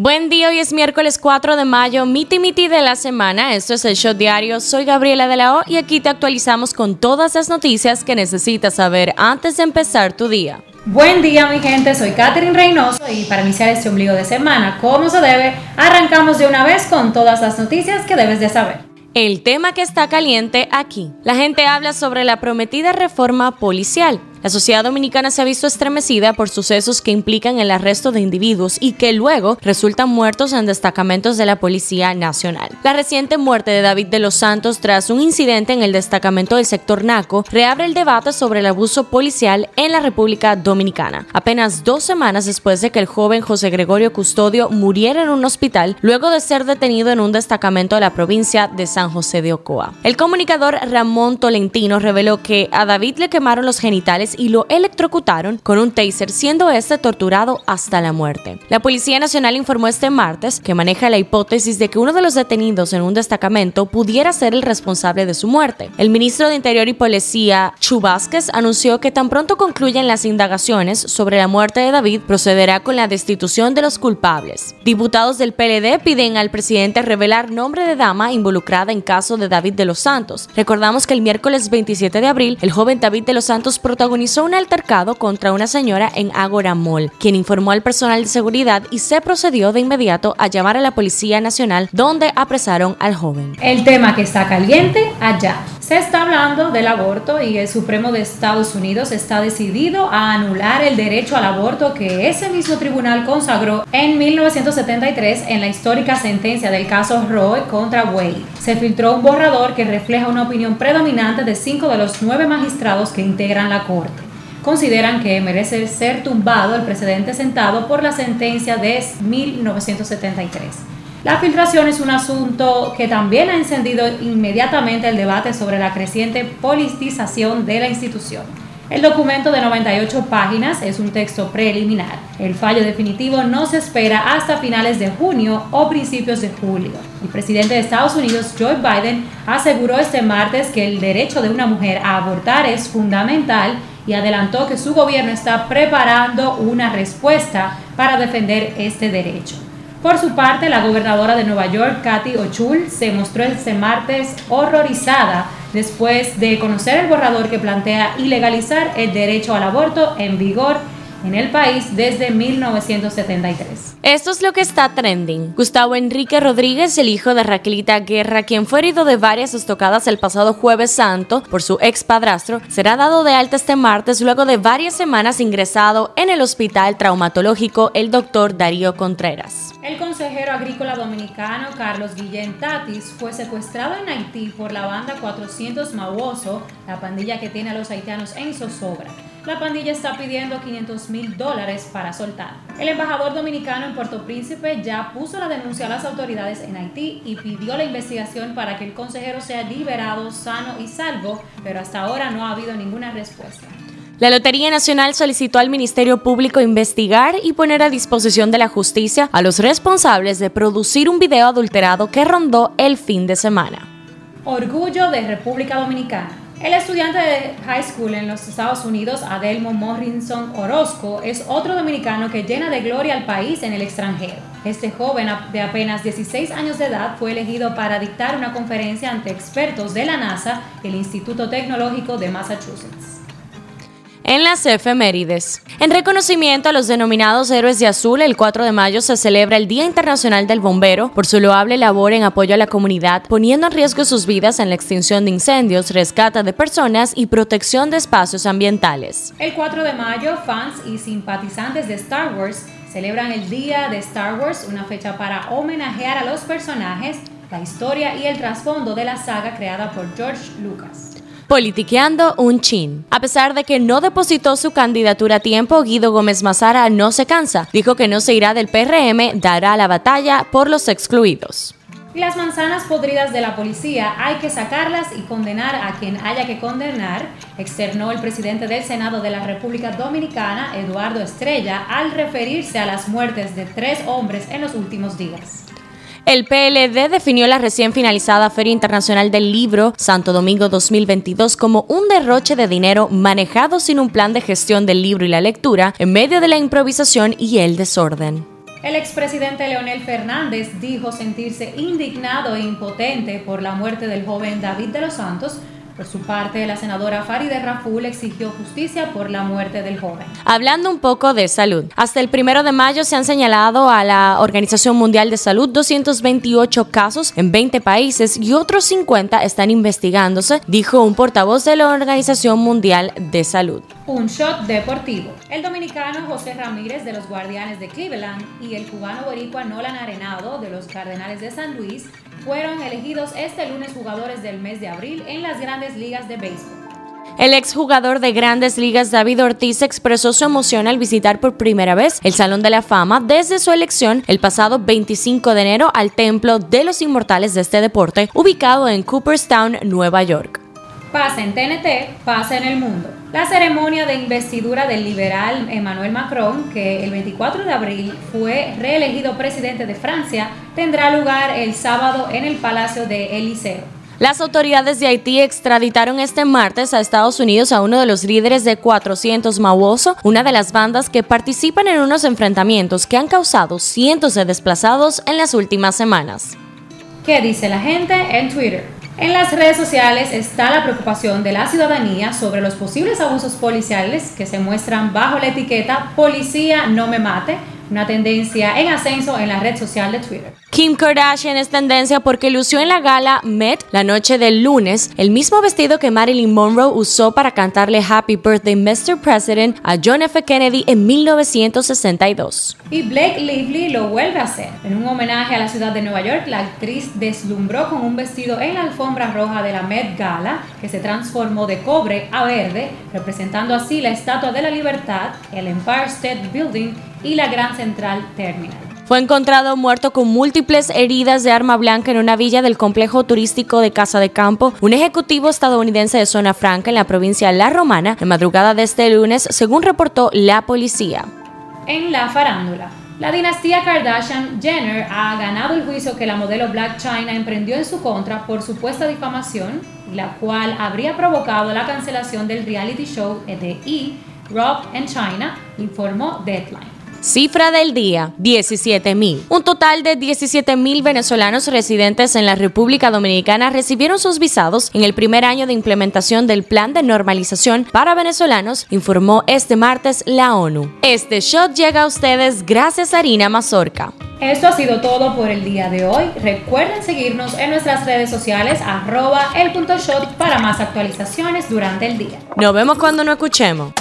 Buen día, hoy es miércoles 4 de mayo, miti miti de la semana. Esto es el Show Diario. Soy Gabriela de la O y aquí te actualizamos con todas las noticias que necesitas saber antes de empezar tu día. Buen día mi gente, soy Catherine Reynoso y para iniciar este ombligo de semana, como se debe, arrancamos de una vez con todas las noticias que debes de saber. El tema que está caliente aquí. La gente habla sobre la prometida reforma policial. La sociedad dominicana se ha visto estremecida por sucesos que implican el arresto de individuos y que luego resultan muertos en destacamentos de la Policía Nacional. La reciente muerte de David de los Santos tras un incidente en el destacamento del sector Naco reabre el debate sobre el abuso policial en la República Dominicana. Apenas dos semanas después de que el joven José Gregorio Custodio muriera en un hospital luego de ser detenido en un destacamento de la provincia de San José de Ocoa. El comunicador Ramón Tolentino reveló que a David le quemaron los genitales y lo electrocutaron con un taser, siendo este torturado hasta la muerte. La Policía Nacional informó este martes que maneja la hipótesis de que uno de los detenidos en un destacamento pudiera ser el responsable de su muerte. El ministro de Interior y Policía, Chu Vázquez, anunció que tan pronto concluyan las indagaciones sobre la muerte de David, procederá con la destitución de los culpables. Diputados del PLD piden al presidente revelar nombre de dama involucrada en caso de David de los Santos. Recordamos que el miércoles 27 de abril, el joven David de los Santos protagonizó protagonizó un altercado contra una señora en Agora Mall, quien informó al personal de seguridad y se procedió de inmediato a llamar a la Policía Nacional, donde apresaron al joven. El tema que está caliente allá. Se está hablando del aborto y el Supremo de Estados Unidos está decidido a anular el derecho al aborto que ese mismo tribunal consagró en 1973 en la histórica sentencia del caso Roe contra Wade. Se filtró un borrador que refleja una opinión predominante de cinco de los nueve magistrados que integran la Corte consideran que merece ser tumbado el precedente sentado por la sentencia de 1973. La filtración es un asunto que también ha encendido inmediatamente el debate sobre la creciente politización de la institución. El documento de 98 páginas es un texto preliminar. El fallo definitivo no se espera hasta finales de junio o principios de julio. El presidente de Estados Unidos, Joe Biden, aseguró este martes que el derecho de una mujer a abortar es fundamental y adelantó que su gobierno está preparando una respuesta para defender este derecho. Por su parte, la gobernadora de Nueva York, Kathy O'Chul, se mostró este martes horrorizada después de conocer el borrador que plantea ilegalizar el derecho al aborto en vigor en el país desde 1973. Esto es lo que está trending. Gustavo Enrique Rodríguez, el hijo de Raquelita Guerra, quien fue herido de varias estocadas el pasado jueves santo por su ex padrastro, será dado de alta este martes luego de varias semanas ingresado en el hospital traumatológico el doctor Darío Contreras. El consejero agrícola dominicano Carlos Guillén Tatis fue secuestrado en Haití por la banda 400 Mauoso, la pandilla que tiene a los haitianos en zozobra la pandilla está pidiendo 500 mil dólares para soltar. El embajador dominicano en Puerto Príncipe ya puso la denuncia a las autoridades en Haití y pidió la investigación para que el consejero sea liberado sano y salvo, pero hasta ahora no ha habido ninguna respuesta. La Lotería Nacional solicitó al Ministerio Público investigar y poner a disposición de la justicia a los responsables de producir un video adulterado que rondó el fin de semana. Orgullo de República Dominicana. El estudiante de high school en los Estados Unidos, Adelmo Morrison Orozco, es otro dominicano que llena de gloria al país en el extranjero. Este joven de apenas 16 años de edad fue elegido para dictar una conferencia ante expertos de la NASA el Instituto Tecnológico de Massachusetts en las efemérides. En reconocimiento a los denominados héroes de azul, el 4 de mayo se celebra el Día Internacional del Bombero por su loable labor en apoyo a la comunidad, poniendo en riesgo sus vidas en la extinción de incendios, rescate de personas y protección de espacios ambientales. El 4 de mayo, fans y simpatizantes de Star Wars celebran el Día de Star Wars, una fecha para homenajear a los personajes, la historia y el trasfondo de la saga creada por George Lucas politiqueando un chin. A pesar de que no depositó su candidatura a tiempo, Guido Gómez Mazara no se cansa. Dijo que no se irá del PRM, dará la batalla por los excluidos. Las manzanas podridas de la policía hay que sacarlas y condenar a quien haya que condenar, externó el presidente del Senado de la República Dominicana, Eduardo Estrella, al referirse a las muertes de tres hombres en los últimos días. El PLD definió la recién finalizada Feria Internacional del Libro Santo Domingo 2022 como un derroche de dinero manejado sin un plan de gestión del libro y la lectura en medio de la improvisación y el desorden. El expresidente Leonel Fernández dijo sentirse indignado e impotente por la muerte del joven David de los Santos, por su parte, la senadora Farideh Raful exigió justicia por la muerte del joven. Hablando un poco de salud, hasta el primero de mayo se han señalado a la Organización Mundial de Salud 228 casos en 20 países y otros 50 están investigándose, dijo un portavoz de la Organización Mundial de Salud. Un shot deportivo. El dominicano José Ramírez de los Guardianes de Cleveland y el cubano boricua Nolan Arenado de los Cardenales de San Luis fueron elegidos este lunes jugadores del mes de abril en las grandes ligas de béisbol. El exjugador de grandes ligas David Ortiz expresó su emoción al visitar por primera vez el Salón de la Fama desde su elección el pasado 25 de enero al Templo de los Inmortales de este deporte, ubicado en Cooperstown, Nueva York. Pasa en TNT, pasa en el mundo. La ceremonia de investidura del liberal Emmanuel Macron, que el 24 de abril fue reelegido presidente de Francia, tendrá lugar el sábado en el Palacio de Eliseo. Las autoridades de Haití extraditaron este martes a Estados Unidos a uno de los líderes de 400 Mauoso, una de las bandas que participan en unos enfrentamientos que han causado cientos de desplazados en las últimas semanas. ¿Qué dice la gente en Twitter? En las redes sociales está la preocupación de la ciudadanía sobre los posibles abusos policiales que se muestran bajo la etiqueta Policía no me mate, una tendencia en ascenso en la red social de Twitter. Kim Kardashian es tendencia porque lució en la gala Met la noche del lunes el mismo vestido que Marilyn Monroe usó para cantarle Happy Birthday Mr. President a John F. Kennedy en 1962. Y Blake Lively lo vuelve a hacer. En un homenaje a la ciudad de Nueva York, la actriz deslumbró con un vestido en la alfombra roja de la Met Gala que se transformó de cobre a verde, representando así la Estatua de la Libertad, el Empire State Building y la Gran Central Terminal. Fue encontrado muerto con múltiples heridas de arma blanca en una villa del complejo turístico de Casa de Campo, un ejecutivo estadounidense de zona franca en la provincia La Romana, en madrugada de este lunes, según reportó la policía. En la farándula. La dinastía Kardashian Jenner ha ganado el juicio que la modelo Black China emprendió en su contra por supuesta difamación, la cual habría provocado la cancelación del reality show de E! Rob and China, informó Deadline. Cifra del día, 17.000. Un total de 17.000 venezolanos residentes en la República Dominicana recibieron sus visados en el primer año de implementación del Plan de Normalización para Venezolanos, informó este martes la ONU. Este shot llega a ustedes gracias a Harina Mazorca. Esto ha sido todo por el día de hoy. Recuerden seguirnos en nuestras redes sociales arroba el punto shot para más actualizaciones durante el día. Nos vemos cuando nos escuchemos.